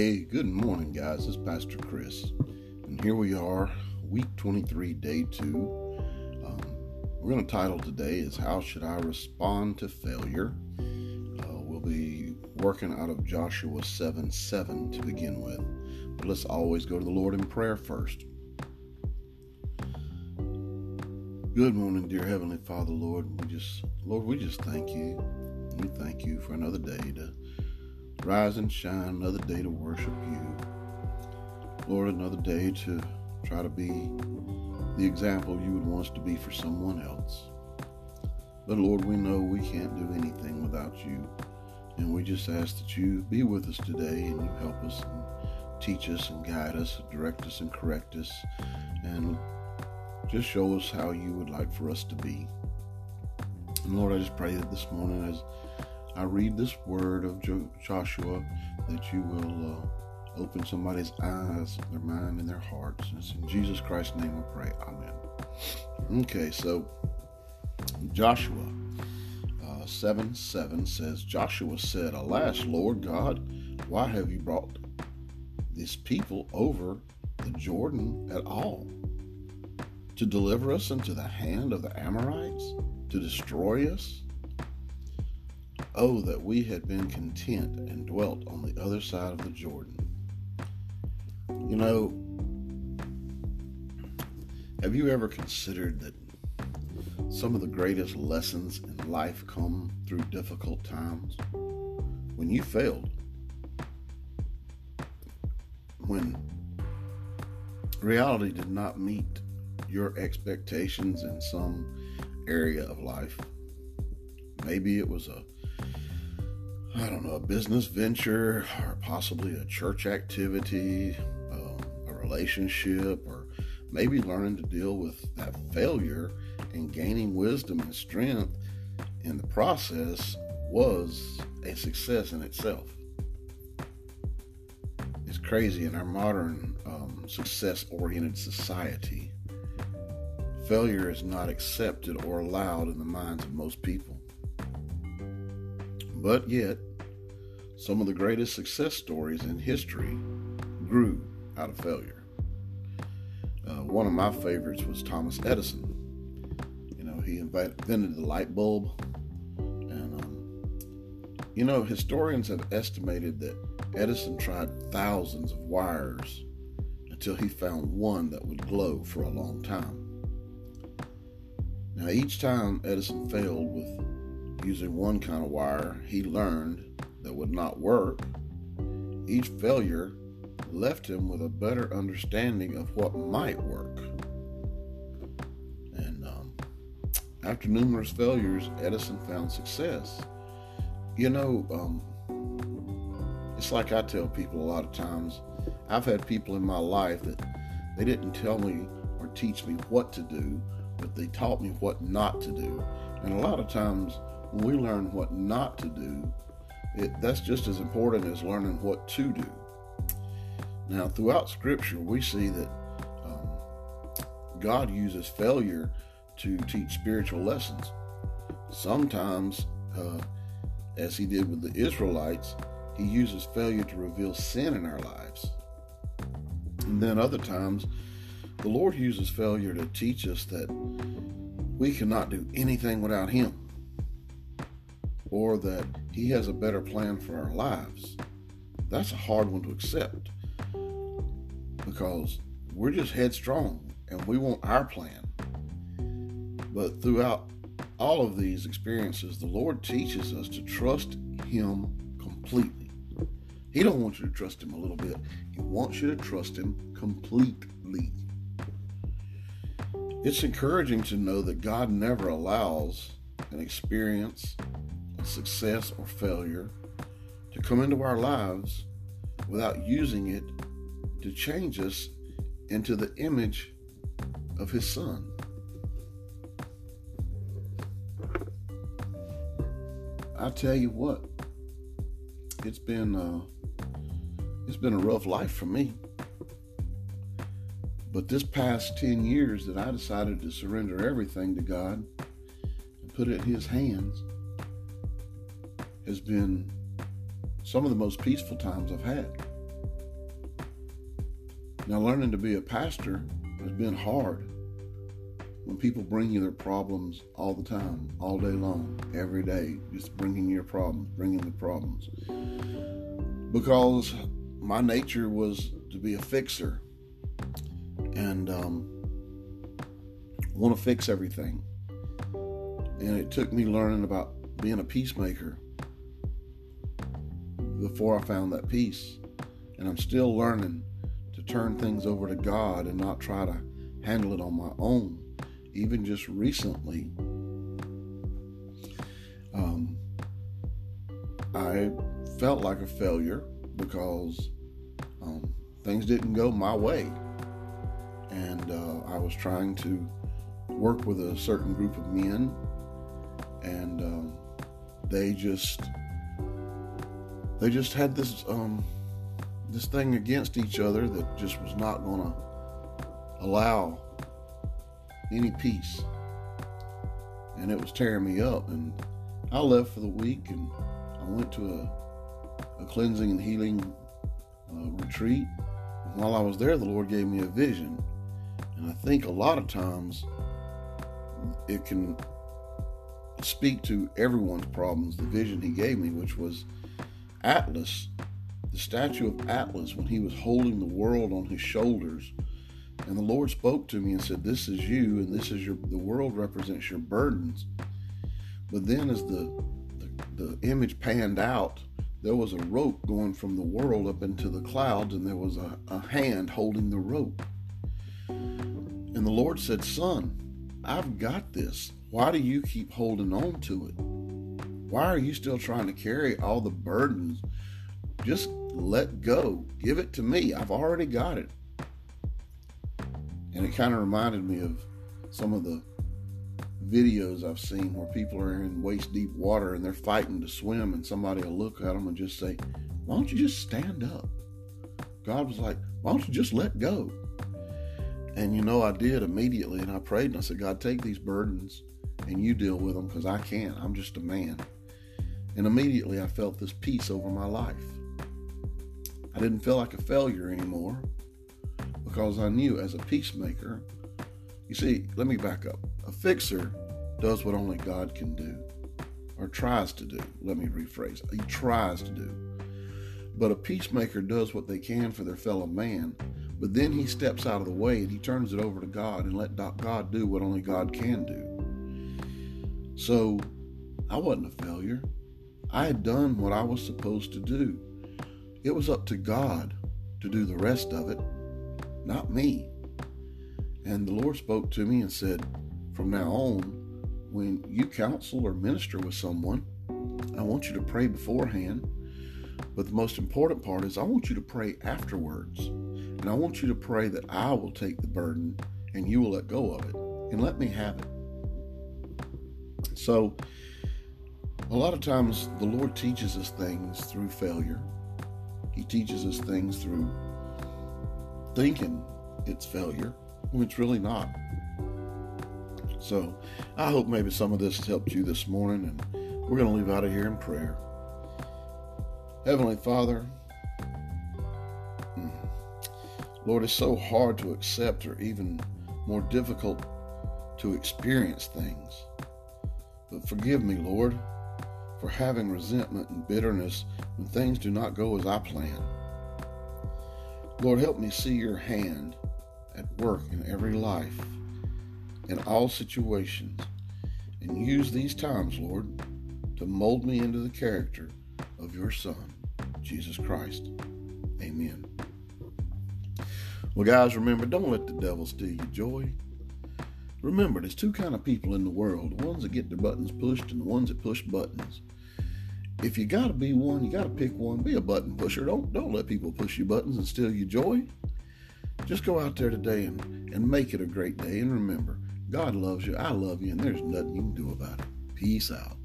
Hey, good morning, guys. It's Pastor Chris, and here we are, week 23, day two. Um, we're going to title today is How Should I Respond to Failure? Uh, we'll be working out of Joshua 7 7 to begin with, but let's always go to the Lord in prayer first. Good morning, dear Heavenly Father, Lord. We just, Lord, we just thank you. We thank you for another day to rise and shine, another day to worship you. Lord, another day to try to be the example you would want us to be for someone else. But Lord, we know we can't do anything without you. And we just ask that you be with us today and you help us and teach us and guide us, direct us and correct us, and just show us how you would like for us to be. And Lord, I just pray that this morning as I read this word of Joshua that you will uh, open somebody's eyes, their mind, and their hearts. It's in Jesus Christ's name we pray. Amen. Okay, so Joshua uh, 7 7 says, Joshua said, Alas, Lord God, why have you brought this people over the Jordan at all? To deliver us into the hand of the Amorites? To destroy us? Oh, that we had been content and dwelt on the other side of the Jordan. You know, have you ever considered that some of the greatest lessons in life come through difficult times? When you failed, when reality did not meet your expectations in some area of life. Maybe it was a I don't know, a business venture or possibly a church activity, um, a relationship, or maybe learning to deal with that failure and gaining wisdom and strength in the process was a success in itself. It's crazy in our modern um, success oriented society. Failure is not accepted or allowed in the minds of most people. But yet, some of the greatest success stories in history grew out of failure. Uh, one of my favorites was Thomas Edison. You know, he invented the light bulb. And, um, you know, historians have estimated that Edison tried thousands of wires until he found one that would glow for a long time. Now, each time Edison failed with using one kind of wire he learned that would not work, each failure left him with a better understanding of what might work. And um, after numerous failures, Edison found success. You know, um, it's like I tell people a lot of times. I've had people in my life that they didn't tell me or teach me what to do, but they taught me what not to do. And a lot of times, we learn what not to do, it, that's just as important as learning what to do. Now, throughout Scripture, we see that um, God uses failure to teach spiritual lessons. Sometimes, uh, as He did with the Israelites, He uses failure to reveal sin in our lives. And then other times, the Lord uses failure to teach us that we cannot do anything without Him or that He has a better plan for our lives, that's a hard one to accept because we're just headstrong and we want our plan. But throughout all of these experiences, the Lord teaches us to trust Him completely. He don't want you to trust Him a little bit. He wants you to trust Him completely. It's encouraging to know that God never allows an experience success or failure to come into our lives without using it to change us into the image of his son. I tell you what, it's been uh, it's been a rough life for me. But this past 10 years that I decided to surrender everything to God and put it in his hands, has been some of the most peaceful times I've had. Now, learning to be a pastor has been hard when people bring you their problems all the time, all day long, every day, just bringing your problems, bringing the problems. Because my nature was to be a fixer and um, want to fix everything. And it took me learning about being a peacemaker before I found that peace. And I'm still learning to turn things over to God and not try to handle it on my own. Even just recently, um, I felt like a failure because um, things didn't go my way. And uh, I was trying to work with a certain group of men, and um, they just they just had this um, this thing against each other that just was not going to allow any peace, and it was tearing me up. And I left for the week, and I went to a, a cleansing and healing uh, retreat. And while I was there, the Lord gave me a vision, and I think a lot of times it can speak to everyone's problems. The vision He gave me, which was Atlas, the statue of Atlas, when he was holding the world on his shoulders. And the Lord spoke to me and said, This is you, and this is your, the world represents your burdens. But then as the, the, the image panned out, there was a rope going from the world up into the clouds, and there was a, a hand holding the rope. And the Lord said, Son, I've got this. Why do you keep holding on to it? Why are you still trying to carry all the burdens? Just let go. Give it to me. I've already got it. And it kind of reminded me of some of the videos I've seen where people are in waist deep water and they're fighting to swim, and somebody will look at them and just say, Why don't you just stand up? God was like, Why don't you just let go? And you know, I did immediately, and I prayed and I said, God, take these burdens and you deal with them because I can't. I'm just a man. And immediately I felt this peace over my life. I didn't feel like a failure anymore because I knew as a peacemaker, you see, let me back up. A fixer does what only God can do, or tries to do. Let me rephrase. He tries to do. But a peacemaker does what they can for their fellow man, but then he steps out of the way and he turns it over to God and let God do what only God can do. So I wasn't a failure. I had done what I was supposed to do. It was up to God to do the rest of it, not me. And the Lord spoke to me and said, From now on, when you counsel or minister with someone, I want you to pray beforehand. But the most important part is, I want you to pray afterwards. And I want you to pray that I will take the burden and you will let go of it and let me have it. So, a lot of times, the Lord teaches us things through failure. He teaches us things through thinking it's failure when it's really not. So, I hope maybe some of this helped you this morning, and we're going to leave out of here in prayer. Heavenly Father, hmm, Lord, it's so hard to accept or even more difficult to experience things. But forgive me, Lord for having resentment and bitterness when things do not go as I plan. Lord, help me see your hand at work in every life, in all situations, and use these times, Lord, to mold me into the character of your Son, Jesus Christ. Amen. Well, guys, remember, don't let the devil steal your joy. Remember, there's two kind of people in the world: the ones that get their buttons pushed and the ones that push buttons. If you gotta be one, you gotta pick one. Be a button pusher. Don't don't let people push your buttons and steal your joy. Just go out there today and, and make it a great day. And remember, God loves you. I love you, and there's nothing you can do about it. Peace out.